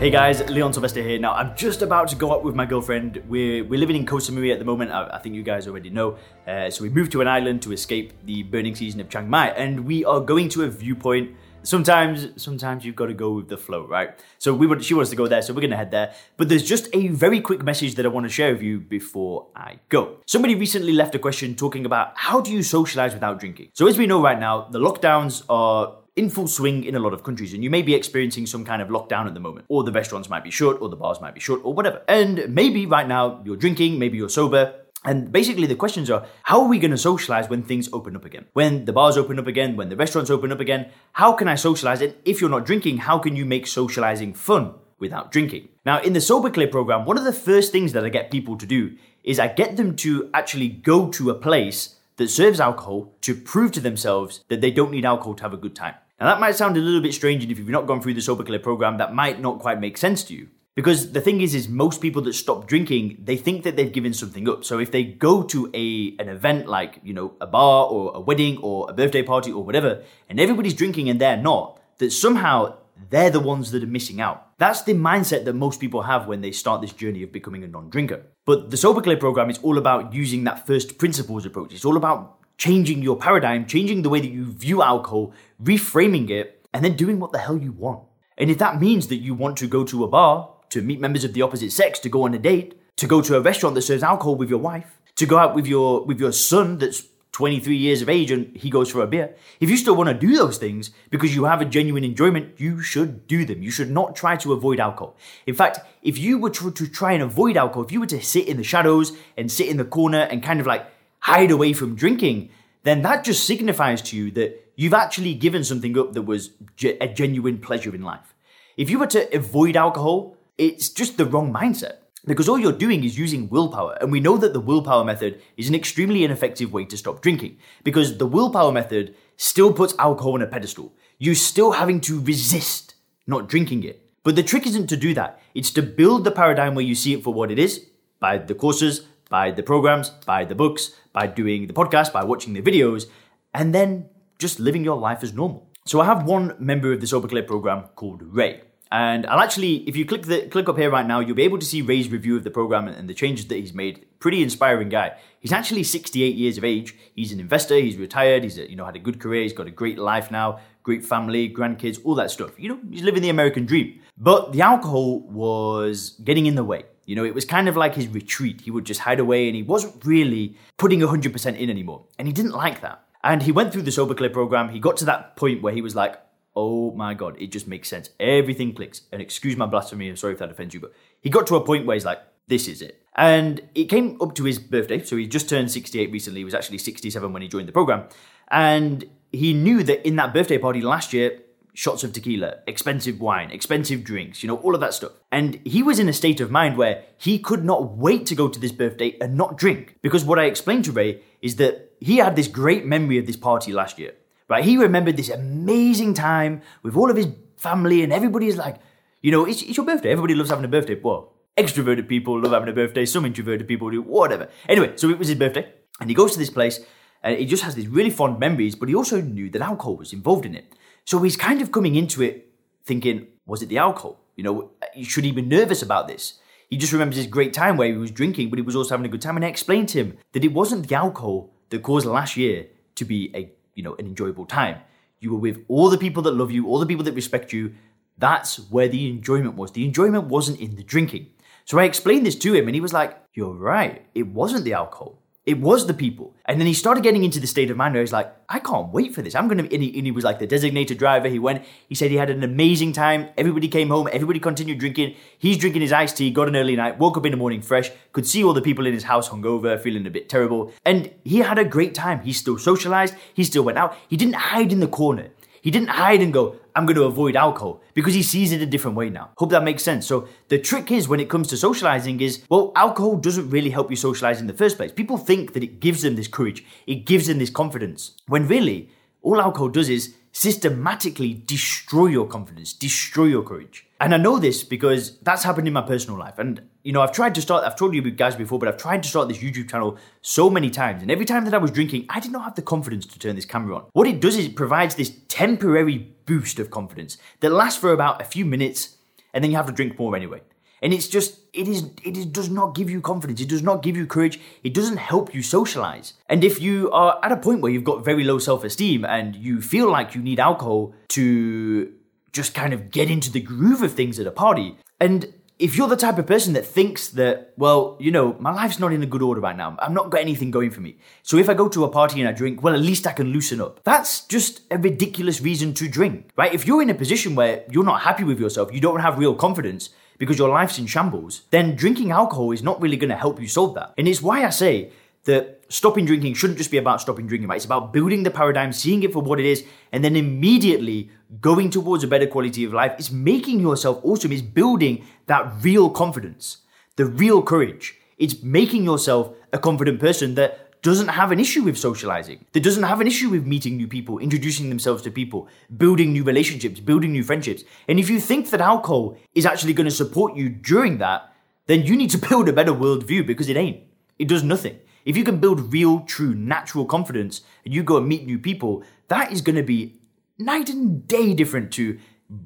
Hey guys, Leon Sylvester here. Now I'm just about to go out with my girlfriend. We're, we're living in Koh Samui at the moment. I, I think you guys already know. Uh, so we moved to an island to escape the burning season of Chiang Mai, and we are going to a viewpoint. Sometimes, sometimes you've got to go with the flow, right? So we want, she wants to go there, so we're gonna head there. But there's just a very quick message that I want to share with you before I go. Somebody recently left a question talking about how do you socialize without drinking. So as we know right now, the lockdowns are in full swing in a lot of countries, and you may be experiencing some kind of lockdown at the moment, or the restaurants might be shut, or the bars might be shut, or whatever. And maybe right now you're drinking, maybe you're sober, and basically, the questions are how are we going to socialize when things open up again? When the bars open up again, when the restaurants open up again, how can I socialize? And if you're not drinking, how can you make socializing fun without drinking? Now, in the Sober Clear program, one of the first things that I get people to do is I get them to actually go to a place that serves alcohol to prove to themselves that they don't need alcohol to have a good time. Now, that might sound a little bit strange, and if you've not gone through the Sober Clear program, that might not quite make sense to you. Because the thing is, is most people that stop drinking, they think that they've given something up. So if they go to a an event like you know a bar or a wedding or a birthday party or whatever, and everybody's drinking and they're not, that somehow they're the ones that are missing out. That's the mindset that most people have when they start this journey of becoming a non-drinker. But the Sober Clear program is all about using that first principles approach. It's all about changing your paradigm, changing the way that you view alcohol, reframing it, and then doing what the hell you want. And if that means that you want to go to a bar, to meet members of the opposite sex, to go on a date, to go to a restaurant that serves alcohol with your wife, to go out with your with your son that's 23 years of age and he goes for a beer. If you still want to do those things because you have a genuine enjoyment, you should do them. You should not try to avoid alcohol. In fact, if you were to, to try and avoid alcohol, if you were to sit in the shadows and sit in the corner and kind of like hide away from drinking, then that just signifies to you that you've actually given something up that was ge- a genuine pleasure in life. If you were to avoid alcohol, it's just the wrong mindset. Because all you're doing is using willpower. And we know that the willpower method is an extremely ineffective way to stop drinking. Because the willpower method still puts alcohol on a pedestal. You're still having to resist not drinking it. But the trick isn't to do that. It's to build the paradigm where you see it for what it is by the courses, by the programs, by the books, by doing the podcast, by watching the videos, and then just living your life as normal. So I have one member of the Sober Clear program called Ray. And I'll actually, if you click the click up here right now, you'll be able to see Ray's review of the program and, and the changes that he's made. Pretty inspiring guy. He's actually 68 years of age. He's an investor. He's retired. He's a, you know had a good career. He's got a great life now, great family, grandkids, all that stuff. You know, he's living the American dream. But the alcohol was getting in the way. You know, it was kind of like his retreat. He would just hide away and he wasn't really putting 100% in anymore. And he didn't like that. And he went through the Sober Clear program. He got to that point where he was like, oh my God, it just makes sense. Everything clicks. And excuse my blasphemy, I'm sorry if that offends you, but he got to a point where he's like, this is it. And it came up to his birthday. So he just turned 68 recently. He was actually 67 when he joined the program. And he knew that in that birthday party last year, shots of tequila, expensive wine, expensive drinks, you know, all of that stuff. And he was in a state of mind where he could not wait to go to this birthday and not drink. Because what I explained to Ray is that he had this great memory of this party last year, right? He remembered this amazing time with all of his family and everybody is like, you know, it's, it's your birthday. Everybody loves having a birthday. Well, extroverted people love having a birthday. Some introverted people do, whatever. Anyway, so it was his birthday and he goes to this place and he just has these really fond memories, but he also knew that alcohol was involved in it. So he's kind of coming into it thinking, was it the alcohol? You know, should he be nervous about this? He just remembers his great time where he was drinking, but he was also having a good time. And I explained to him that it wasn't the alcohol that caused last year to be a, you know, an enjoyable time. You were with all the people that love you, all the people that respect you. That's where the enjoyment was. The enjoyment wasn't in the drinking. So I explained this to him and he was like, You're right. It wasn't the alcohol. It was the people. And then he started getting into the state of mind where he's like, I can't wait for this. I'm going to, and he, and he was like the designated driver. He went, he said he had an amazing time. Everybody came home. Everybody continued drinking. He's drinking his iced tea, got an early night, woke up in the morning fresh, could see all the people in his house hungover, feeling a bit terrible. And he had a great time. He still socialized. He still went out. He didn't hide in the corner. He didn't hide and go, I'm going to avoid alcohol because he sees it a different way now. Hope that makes sense. So the trick is when it comes to socializing is, well, alcohol doesn't really help you socialize in the first place. People think that it gives them this courage, it gives them this confidence, when really all alcohol does is systematically destroy your confidence, destroy your courage. And I know this because that's happened in my personal life. And, you know, I've tried to start, I've told you guys before, but I've tried to start this YouTube channel so many times. And every time that I was drinking, I did not have the confidence to turn this camera on. What it does is it provides this temporary boost of confidence that lasts for about a few minutes, and then you have to drink more anyway. And it's just, it is, it is, does not give you confidence. It does not give you courage. It doesn't help you socialize. And if you are at a point where you've got very low self esteem and you feel like you need alcohol to just kind of get into the groove of things at a party, and if you're the type of person that thinks that, well, you know, my life's not in a good order right now, I've not got anything going for me. So if I go to a party and I drink, well, at least I can loosen up. That's just a ridiculous reason to drink, right? If you're in a position where you're not happy with yourself, you don't have real confidence, because your life's in shambles, then drinking alcohol is not really going to help you solve that. And it's why I say that stopping drinking shouldn't just be about stopping drinking, right? It's about building the paradigm, seeing it for what it is, and then immediately going towards a better quality of life. It's making yourself awesome. It's building that real confidence, the real courage. It's making yourself a confident person that doesn't have an issue with socializing, that doesn't have an issue with meeting new people, introducing themselves to people, building new relationships, building new friendships. And if you think that alcohol is actually going to support you during that, then you need to build a better worldview because it ain't. It does nothing. If you can build real, true, natural confidence and you go and meet new people, that is going to be night and day different to,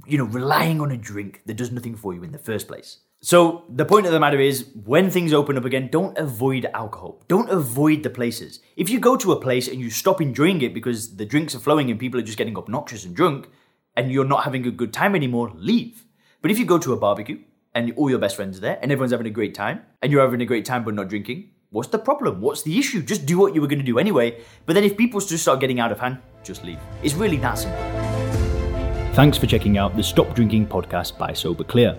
you know, relying on a drink that does nothing for you in the first place. So the point of the matter is, when things open up again, don't avoid alcohol. Don't avoid the places. If you go to a place and you stop enjoying it because the drinks are flowing and people are just getting obnoxious and drunk, and you're not having a good time anymore, leave. But if you go to a barbecue and all your best friends are there and everyone's having a great time, and you're having a great time but not drinking, what's the problem? What's the issue? Just do what you were going to do anyway. But then if people just start getting out of hand, just leave. It's really that simple. Thanks for checking out the Stop Drinking podcast by Sober Clear.